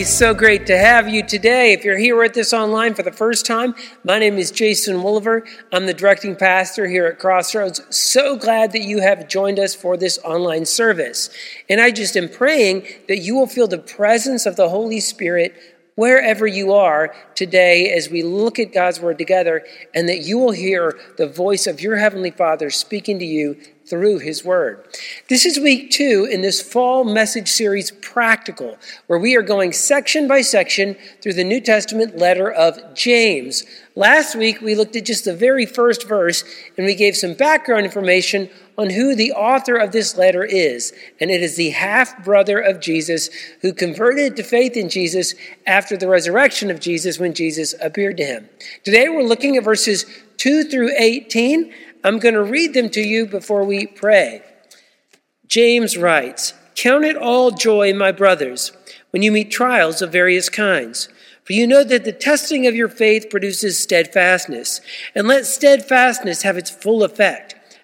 It's so great to have you today. If you're here with us online for the first time, my name is Jason Wolliver. I'm the directing pastor here at Crossroads. So glad that you have joined us for this online service. And I just am praying that you will feel the presence of the Holy Spirit wherever you are today as we look at God's Word together, and that you will hear the voice of your Heavenly Father speaking to you through His Word. This is week two in this fall message series, Practical, where we are going section by section through the New Testament letter of James. Last week, we looked at just the very first verse and we gave some background information on who the author of this letter is. And it is the half brother of Jesus who converted to faith in Jesus after the resurrection of Jesus when Jesus appeared to him. Today, we're looking at verses 2 through 18. I'm going to read them to you before we pray. James writes Count it all joy, my brothers, when you meet trials of various kinds. For you know that the testing of your faith produces steadfastness, and let steadfastness have its full effect,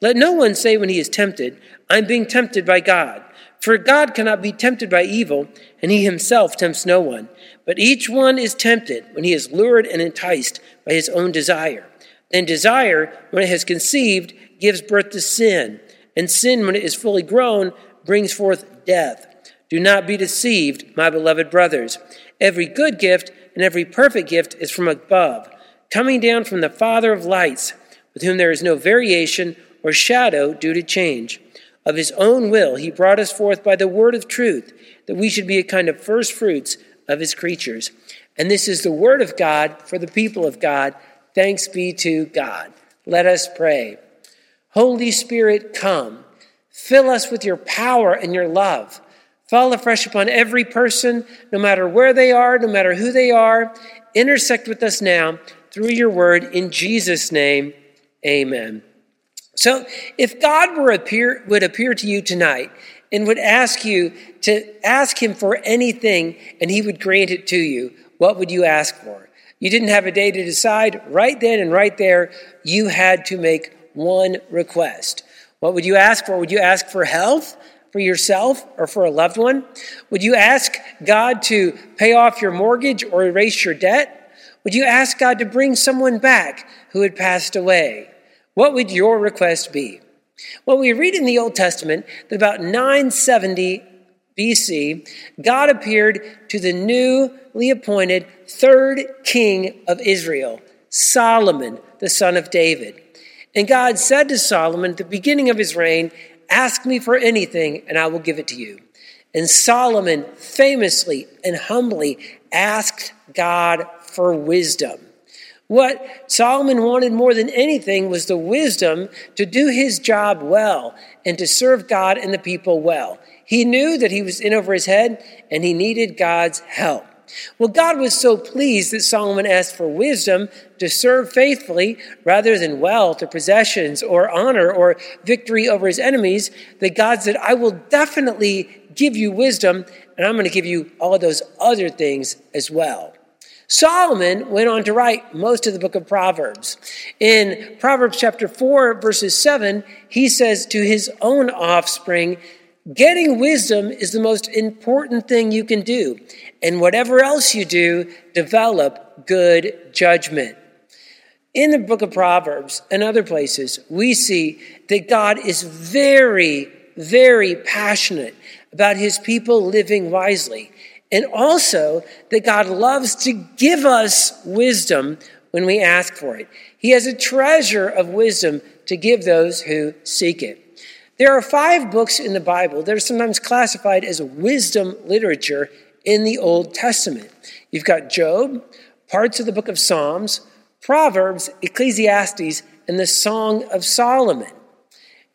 Let no one say when he is tempted, I'm being tempted by God. For God cannot be tempted by evil, and he himself tempts no one. But each one is tempted when he is lured and enticed by his own desire. Then desire, when it has conceived, gives birth to sin. And sin, when it is fully grown, brings forth death. Do not be deceived, my beloved brothers. Every good gift and every perfect gift is from above, coming down from the Father of lights, with whom there is no variation or shadow due to change. Of his own will, he brought us forth by the word of truth, that we should be a kind of first fruits of his creatures. And this is the word of God for the people of God. Thanks be to God. Let us pray. Holy Spirit, come. Fill us with your power and your love. Fall afresh upon every person, no matter where they are, no matter who they are. Intersect with us now through your word. In Jesus' name, amen. So if God were appear, would appear to you tonight and would ask you to ask him for anything and he would grant it to you, what would you ask for? You didn't have a day to decide. Right then and right there, you had to make one request. What would you ask for? Would you ask for health for yourself or for a loved one? Would you ask God to pay off your mortgage or erase your debt? Would you ask God to bring someone back who had passed away? What would your request be? Well, we read in the Old Testament that about 970 BC, God appeared to the newly appointed third king of Israel, Solomon, the son of David. And God said to Solomon at the beginning of his reign, Ask me for anything, and I will give it to you. And Solomon famously and humbly asked God for wisdom. What Solomon wanted more than anything was the wisdom to do his job well and to serve God and the people well. He knew that he was in over his head and he needed God's help. Well, God was so pleased that Solomon asked for wisdom to serve faithfully rather than wealth or possessions or honor or victory over his enemies that God said, I will definitely give you wisdom and I'm going to give you all of those other things as well. Solomon went on to write most of the book of Proverbs. In Proverbs chapter 4, verses 7, he says to his own offspring, Getting wisdom is the most important thing you can do. And whatever else you do, develop good judgment. In the book of Proverbs and other places, we see that God is very, very passionate about his people living wisely and also that God loves to give us wisdom when we ask for it. He has a treasure of wisdom to give those who seek it. There are five books in the Bible that are sometimes classified as wisdom literature in the Old Testament. You've got Job, parts of the book of Psalms, Proverbs, Ecclesiastes, and the Song of Solomon.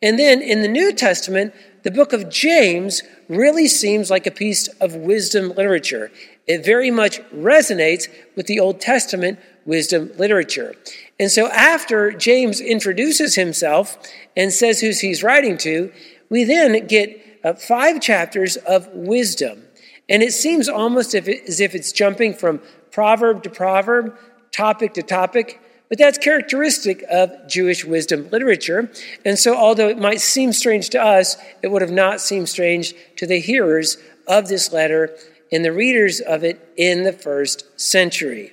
And then in the New Testament, the book of James really seems like a piece of wisdom literature. It very much resonates with the Old Testament wisdom literature. And so after James introduces himself and says who he's writing to, we then get uh, five chapters of wisdom. And it seems almost as if it's jumping from proverb to proverb, topic to topic, but that's characteristic of Jewish wisdom literature. And so, although it might seem strange to us, it would have not seemed strange to the hearers of this letter and the readers of it in the first century.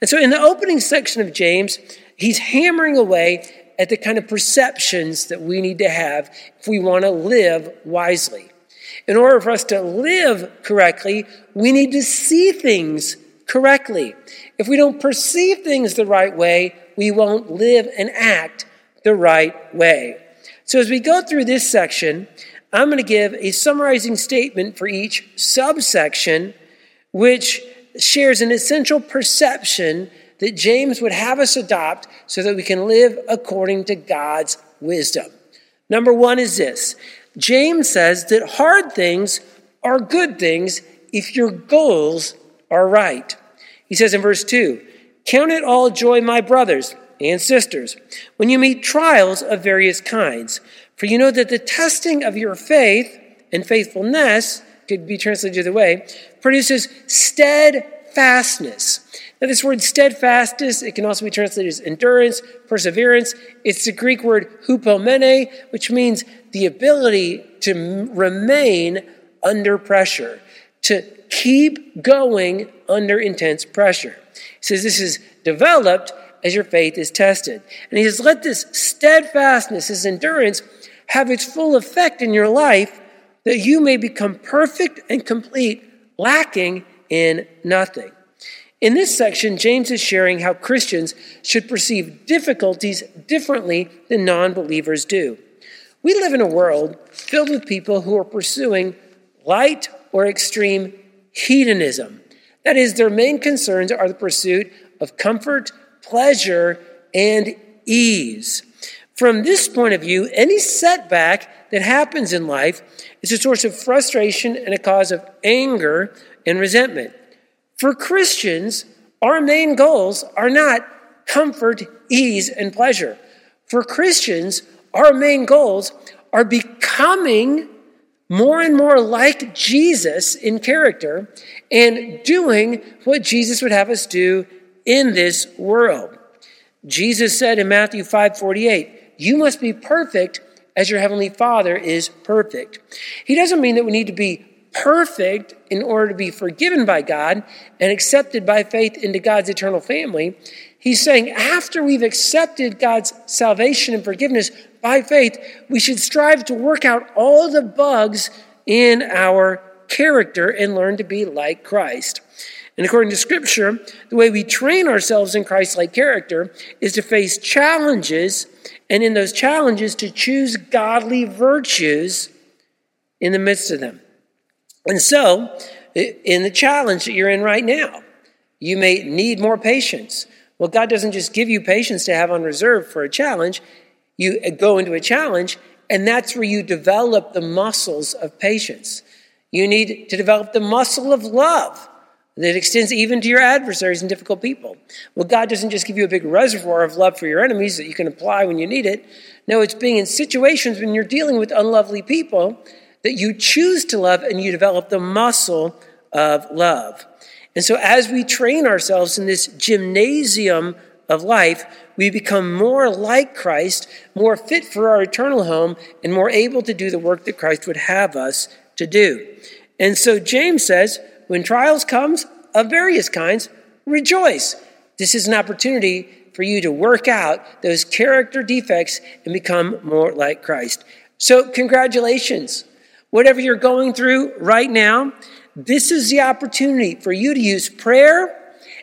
And so, in the opening section of James, he's hammering away at the kind of perceptions that we need to have if we want to live wisely. In order for us to live correctly, we need to see things correctly. If we don't perceive things the right way, we won't live and act the right way. So, as we go through this section, I'm going to give a summarizing statement for each subsection, which shares an essential perception that James would have us adopt so that we can live according to God's wisdom. Number one is this James says that hard things are good things if your goals are right. He says in verse 2 Count it all joy, my brothers and sisters, when you meet trials of various kinds, for you know that the testing of your faith and faithfulness, could be translated either way, produces steadfastness. Now, this word steadfastness, it can also be translated as endurance, perseverance. It's the Greek word hupomene, which means the ability to remain under pressure, to keep going under intense pressure. He says this is developed as your faith is tested. And he says, let this steadfastness, this endurance, have its full effect in your life that you may become perfect and complete, lacking in nothing. In this section, James is sharing how Christians should perceive difficulties differently than non believers do. We live in a world filled with people who are pursuing light or extreme hedonism. That is, their main concerns are the pursuit of comfort, pleasure, and ease. From this point of view, any setback that happens in life is a source of frustration and a cause of anger and resentment. For Christians, our main goals are not comfort, ease, and pleasure. For Christians, our main goals are becoming more and more like Jesus in character and doing what Jesus would have us do in this world. Jesus said in Matthew 5:48, "You must be perfect as your heavenly Father is perfect." He doesn't mean that we need to be perfect in order to be forgiven by God and accepted by faith into God's eternal family. He's saying after we've accepted God's salvation and forgiveness by faith, we should strive to work out all the bugs in our character and learn to be like Christ. And according to Scripture, the way we train ourselves in Christ like character is to face challenges, and in those challenges, to choose godly virtues in the midst of them. And so, in the challenge that you're in right now, you may need more patience. Well, God doesn't just give you patience to have on reserve for a challenge. You go into a challenge, and that's where you develop the muscles of patience. You need to develop the muscle of love that extends even to your adversaries and difficult people. Well, God doesn't just give you a big reservoir of love for your enemies that you can apply when you need it. No, it's being in situations when you're dealing with unlovely people that you choose to love and you develop the muscle of love. And so, as we train ourselves in this gymnasium of life, we become more like Christ, more fit for our eternal home, and more able to do the work that Christ would have us to do. And so James says, when trials comes of various kinds, rejoice. This is an opportunity for you to work out those character defects and become more like Christ. So congratulations. Whatever you're going through right now, this is the opportunity for you to use prayer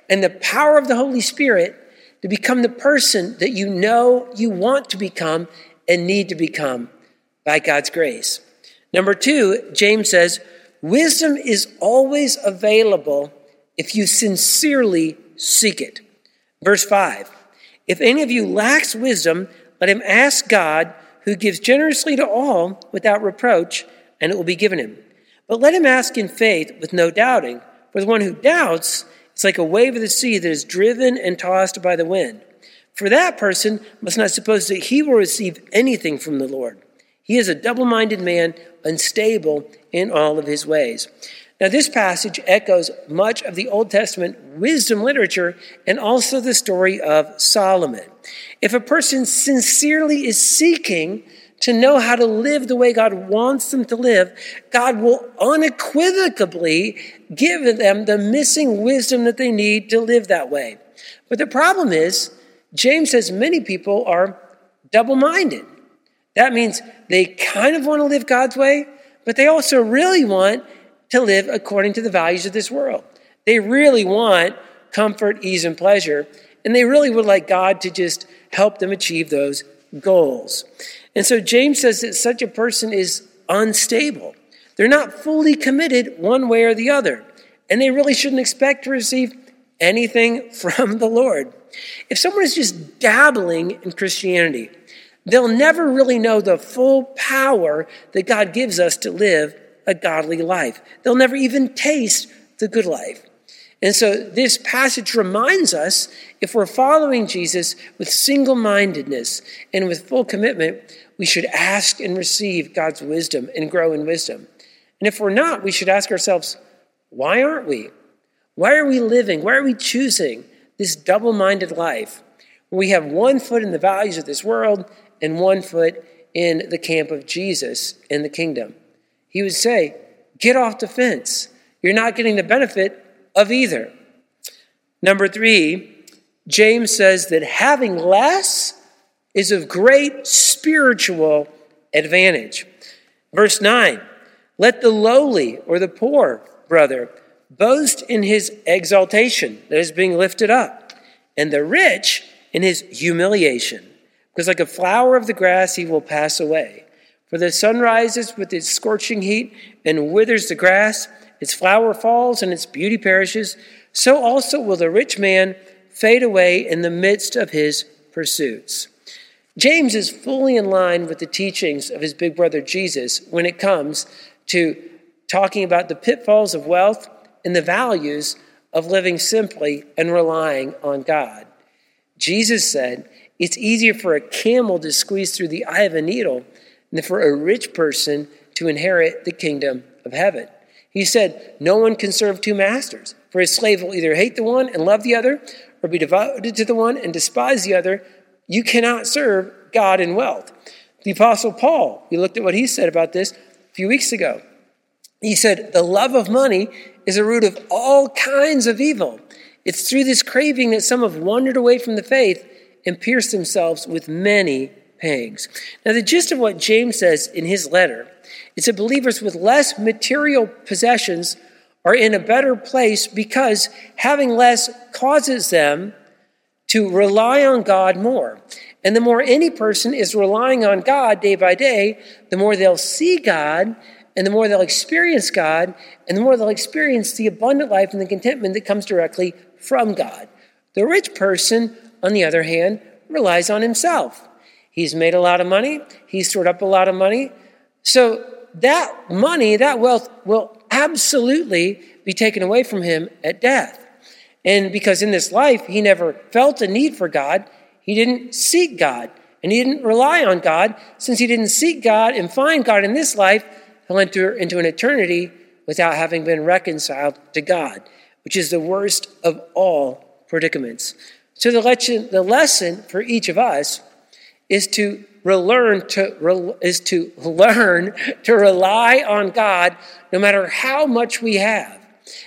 and the power of the Holy Spirit to become the person that you know you want to become and need to become by God's grace. Number two, James says, wisdom is always available if you sincerely seek it. Verse 5 If any of you lacks wisdom, let him ask God, who gives generously to all without reproach, and it will be given him. But let him ask in faith with no doubting. For the one who doubts is like a wave of the sea that is driven and tossed by the wind. For that person must not suppose that he will receive anything from the Lord. He is a double minded man, unstable in all of his ways. Now, this passage echoes much of the Old Testament wisdom literature and also the story of Solomon. If a person sincerely is seeking to know how to live the way God wants them to live, God will unequivocally give them the missing wisdom that they need to live that way. But the problem is, James says many people are double minded. That means they kind of want to live God's way, but they also really want to live according to the values of this world. They really want comfort, ease, and pleasure, and they really would like God to just help them achieve those goals. And so James says that such a person is unstable. They're not fully committed one way or the other, and they really shouldn't expect to receive anything from the Lord. If someone is just dabbling in Christianity, they'll never really know the full power that God gives us to live a godly life. They'll never even taste the good life. And so this passage reminds us if we're following Jesus with single mindedness and with full commitment, we should ask and receive God's wisdom and grow in wisdom. And if we're not, we should ask ourselves, why aren't we? Why are we living? Why are we choosing this double minded life where we have one foot in the values of this world and one foot in the camp of Jesus in the kingdom? he would say, Get off the fence. You're not getting the benefit of either. Number three, James says that having less is of great spiritual advantage. Verse 9 Let the lowly or the poor brother boast in his exaltation that is being lifted up, and the rich in his humiliation, because like a flower of the grass he will pass away. For the sun rises with its scorching heat and withers the grass, its flower falls and its beauty perishes. So also will the rich man fade away in the midst of his pursuits. James is fully in line with the teachings of his big brother Jesus when it comes to talking about the pitfalls of wealth and the values of living simply and relying on God. Jesus said, It's easier for a camel to squeeze through the eye of a needle than for a rich person to inherit the kingdom of heaven. He said, No one can serve two masters, for a slave will either hate the one and love the other, or be devoted to the one and despise the other. You cannot serve God in wealth. The Apostle Paul, we looked at what he said about this a few weeks ago. He said, The love of money is a root of all kinds of evil. It's through this craving that some have wandered away from the faith and pierced themselves with many pangs. Now, the gist of what James says in his letter is that believers with less material possessions are in a better place because having less causes them to rely on God more. And the more any person is relying on God day by day, the more they'll see God and the more they'll experience God, and the more they'll experience the abundant life and the contentment that comes directly from God. The rich person, on the other hand, relies on himself. He's made a lot of money. He's stored up a lot of money. So that money, that wealth will absolutely be taken away from him at death. And because in this life, he never felt a need for God, he didn't seek God. And he didn't rely on God. Since he didn't seek God and find God in this life, he'll enter into an eternity without having been reconciled to God, which is the worst of all predicaments. So the lesson, the lesson for each of us is to relearn to is to learn to rely on God no matter how much we have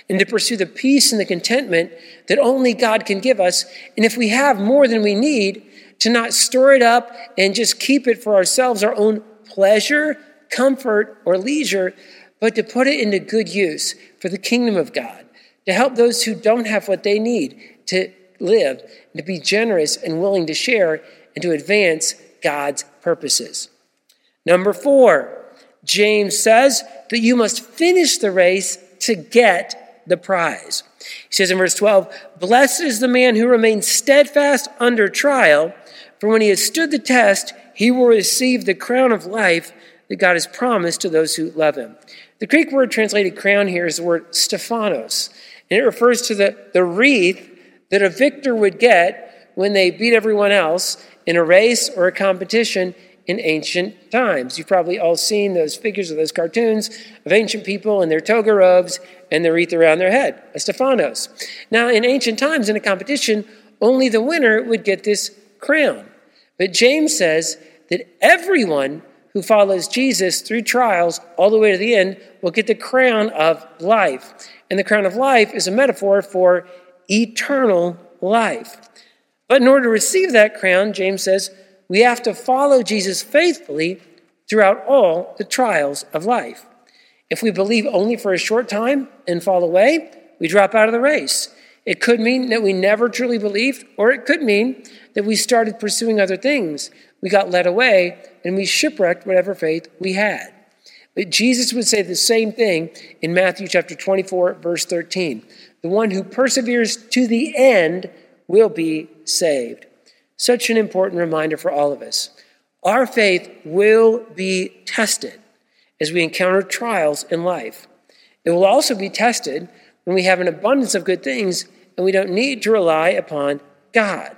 and to pursue the peace and the contentment that only God can give us and if we have more than we need to not store it up and just keep it for ourselves our own pleasure comfort or leisure but to put it into good use for the kingdom of God to help those who don't have what they need to live, and to be generous and willing to share and to advance God's purposes. Number four, James says that you must finish the race to get the prize. He says in verse 12, Blessed is the man who remains steadfast under trial, for when he has stood the test, he will receive the crown of life that God has promised to those who love him. The Greek word translated crown here is the word Stephanos, and it refers to the, the wreath that a victor would get when they beat everyone else in a race or a competition in ancient times. You've probably all seen those figures of those cartoons of ancient people in their toga robes and their wreath around their head, a Stephanos. Now, in ancient times, in a competition, only the winner would get this crown. But James says that everyone who follows Jesus through trials all the way to the end will get the crown of life. And the crown of life is a metaphor for eternal life. But in order to receive that crown, James says, we have to follow Jesus faithfully throughout all the trials of life. If we believe only for a short time and fall away, we drop out of the race. It could mean that we never truly believed, or it could mean that we started pursuing other things. We got led away and we shipwrecked whatever faith we had. But Jesus would say the same thing in Matthew chapter 24, verse 13. The one who perseveres to the end will be saved. Such an important reminder for all of us. Our faith will be tested as we encounter trials in life. It will also be tested when we have an abundance of good things and we don't need to rely upon God.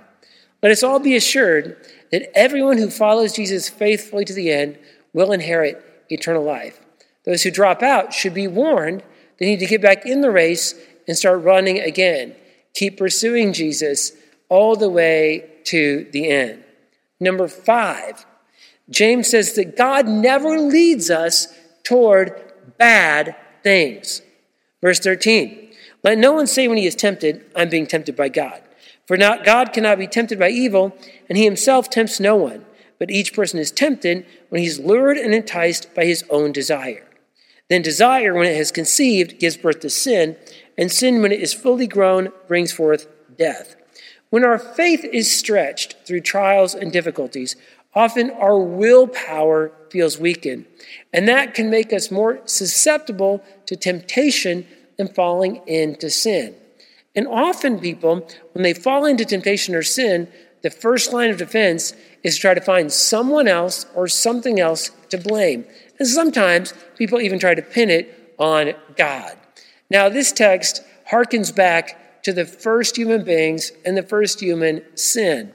Let us all be assured that everyone who follows Jesus faithfully to the end will inherit eternal life. Those who drop out should be warned they need to get back in the race and start running again. Keep pursuing Jesus all the way to the end. Number five, James says that God never leads us toward bad things. Verse 13, let no one say when he is tempted, I'm being tempted by God. For not, God cannot be tempted by evil, and he himself tempts no one. But each person is tempted when he's lured and enticed by his own desire. Then desire, when it has conceived, gives birth to sin, and sin, when it is fully grown, brings forth death. When our faith is stretched through trials and difficulties, often our willpower feels weakened, and that can make us more susceptible to temptation and falling into sin. And often, people, when they fall into temptation or sin, the first line of defense is to try to find someone else or something else to blame. And sometimes people even try to pin it on God. Now, this text harkens back to the first human beings and the first human sin.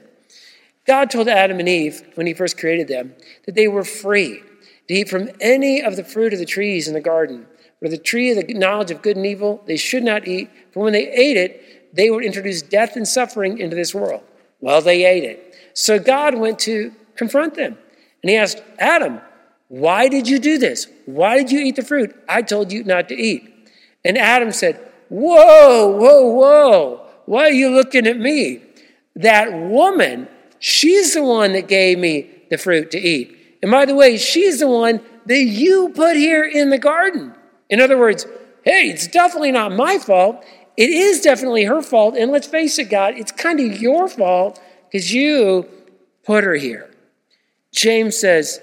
God told Adam and Eve, when he first created them, that they were free to eat from any of the fruit of the trees in the garden. But the tree of the knowledge of good and evil, they should not eat, for when they ate it, they would introduce death and suffering into this world. Well, they ate it. So God went to confront them. And he asked, Adam, why did you do this? Why did you eat the fruit? I told you not to eat. And Adam said, Whoa, whoa, whoa. Why are you looking at me? That woman, she's the one that gave me the fruit to eat. And by the way, she's the one that you put here in the garden. In other words, hey, it's definitely not my fault. It is definitely her fault. And let's face it, God, it's kind of your fault because you put her here. James says,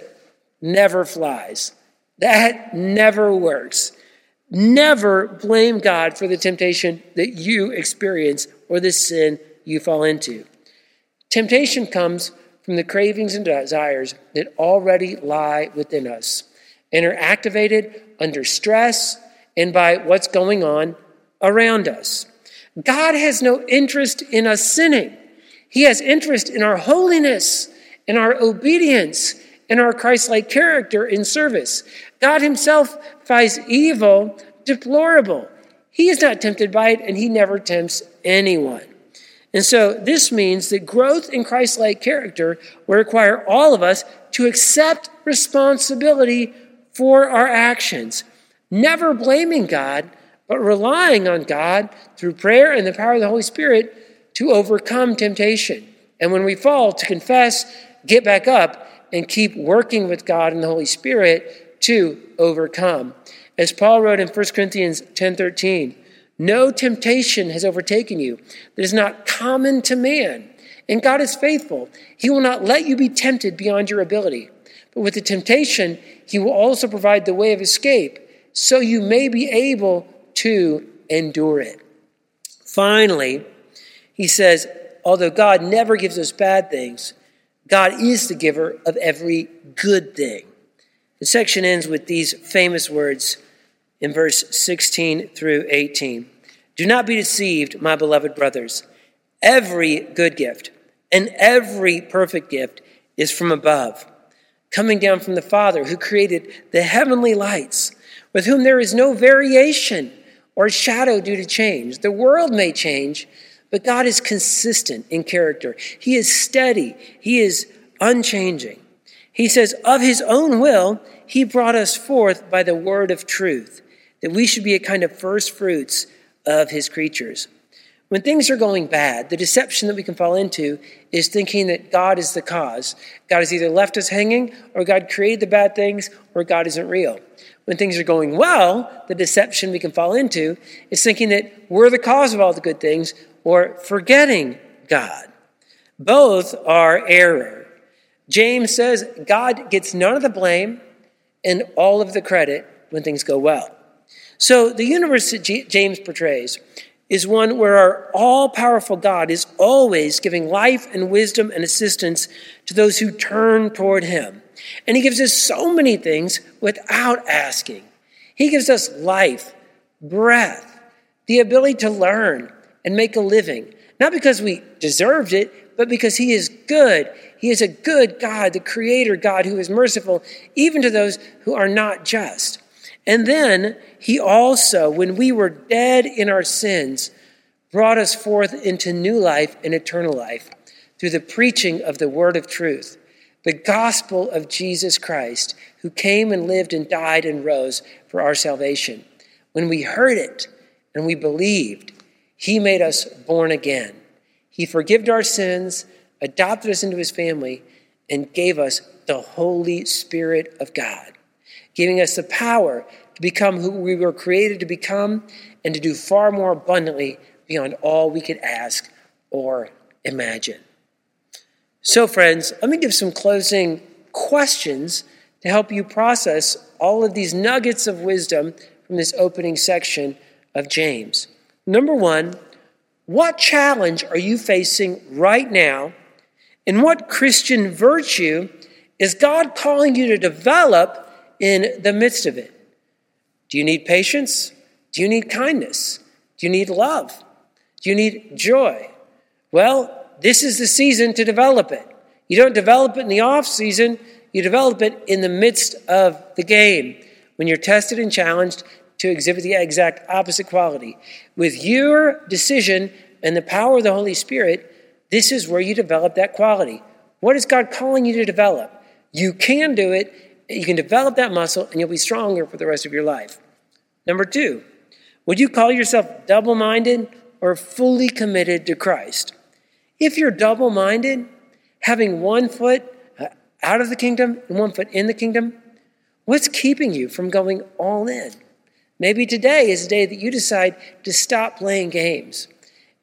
never flies. That never works. Never blame God for the temptation that you experience or the sin you fall into. Temptation comes from the cravings and desires that already lie within us and are activated under stress and by what's going on around us. God has no interest in us sinning. He has interest in our holiness, in our obedience, in our Christ like character in service. God Himself finds evil deplorable. He is not tempted by it, and He never tempts anyone. And so this means that growth in Christ like character will require all of us to accept responsibility for our actions, never blaming God, but relying on God through prayer and the power of the Holy Spirit to overcome temptation. And when we fall, to confess, get back up, and keep working with God and the Holy Spirit to overcome. As Paul wrote in 1 Corinthians 10:13, No temptation has overtaken you that is not common to man. And God is faithful. He will not let you be tempted beyond your ability. But with the temptation, He will also provide the way of escape so you may be able to endure it. Finally, He says, although God never gives us bad things, God is the giver of every good thing. The section ends with these famous words in verse 16 through 18. Do not be deceived, my beloved brothers. Every good gift and every perfect gift is from above, coming down from the Father who created the heavenly lights, with whom there is no variation or shadow due to change. The world may change, but God is consistent in character. He is steady, He is unchanging. He says, Of His own will, He brought us forth by the word of truth, that we should be a kind of first fruits of His creatures. When things are going bad, the deception that we can fall into is thinking that God is the cause. God has either left us hanging, or God created the bad things, or God isn't real. When things are going well, the deception we can fall into is thinking that we're the cause of all the good things, or forgetting God. Both are error. James says God gets none of the blame and all of the credit when things go well. So the universe that James portrays is one where our all powerful God is always giving life and wisdom and assistance to those who turn toward him. And he gives us so many things without asking. He gives us life, breath, the ability to learn, and make a living. Not because we deserved it, but because He is good. He is a good God, the Creator God who is merciful even to those who are not just. And then He also, when we were dead in our sins, brought us forth into new life and eternal life through the preaching of the word of truth, the gospel of Jesus Christ, who came and lived and died and rose for our salvation. When we heard it and we believed, he made us born again. He forgave our sins, adopted us into his family, and gave us the Holy Spirit of God, giving us the power to become who we were created to become and to do far more abundantly beyond all we could ask or imagine. So, friends, let me give some closing questions to help you process all of these nuggets of wisdom from this opening section of James. Number one, what challenge are you facing right now? And what Christian virtue is God calling you to develop in the midst of it? Do you need patience? Do you need kindness? Do you need love? Do you need joy? Well, this is the season to develop it. You don't develop it in the off season, you develop it in the midst of the game when you're tested and challenged to exhibit the exact opposite quality. With your decision and the power of the Holy Spirit, this is where you develop that quality. What is God calling you to develop? You can do it. You can develop that muscle and you'll be stronger for the rest of your life. Number two, would you call yourself double minded or fully committed to Christ? If you're double minded, having one foot uh, out of the kingdom and one foot in the kingdom, what's keeping you from going all in? Maybe today is the day that you decide to stop playing games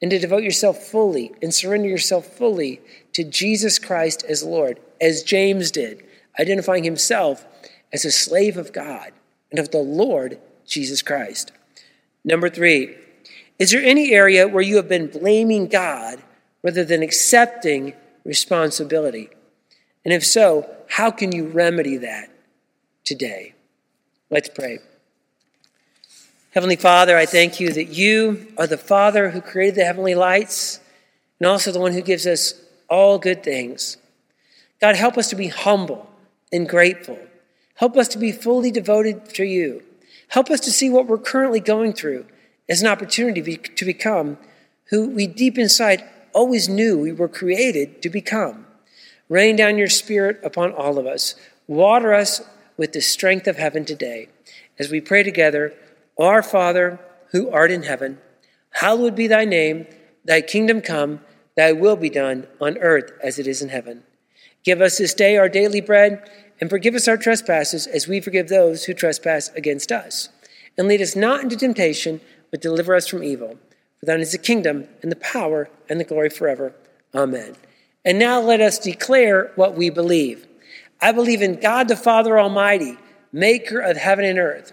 and to devote yourself fully and surrender yourself fully to Jesus Christ as Lord, as James did, identifying himself as a slave of God and of the Lord Jesus Christ. Number three, is there any area where you have been blaming God rather than accepting responsibility? And if so, how can you remedy that today? Let's pray. Heavenly Father, I thank you that you are the Father who created the heavenly lights and also the one who gives us all good things. God, help us to be humble and grateful. Help us to be fully devoted to you. Help us to see what we're currently going through as an opportunity to become who we deep inside always knew we were created to become. Rain down your spirit upon all of us. Water us with the strength of heaven today. As we pray together, our Father, who art in heaven, hallowed be thy name, thy kingdom come, thy will be done on earth as it is in heaven. Give us this day our daily bread, and forgive us our trespasses as we forgive those who trespass against us. And lead us not into temptation, but deliver us from evil. For thine is the kingdom, and the power, and the glory forever. Amen. And now let us declare what we believe. I believe in God the Father Almighty, maker of heaven and earth,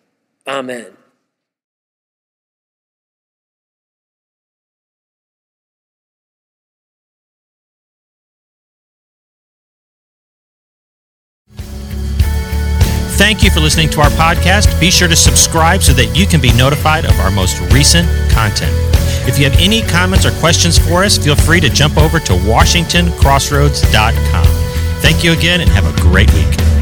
Amen. Thank you for listening to our podcast. Be sure to subscribe so that you can be notified of our most recent content. If you have any comments or questions for us, feel free to jump over to WashingtonCrossroads.com. Thank you again and have a great week.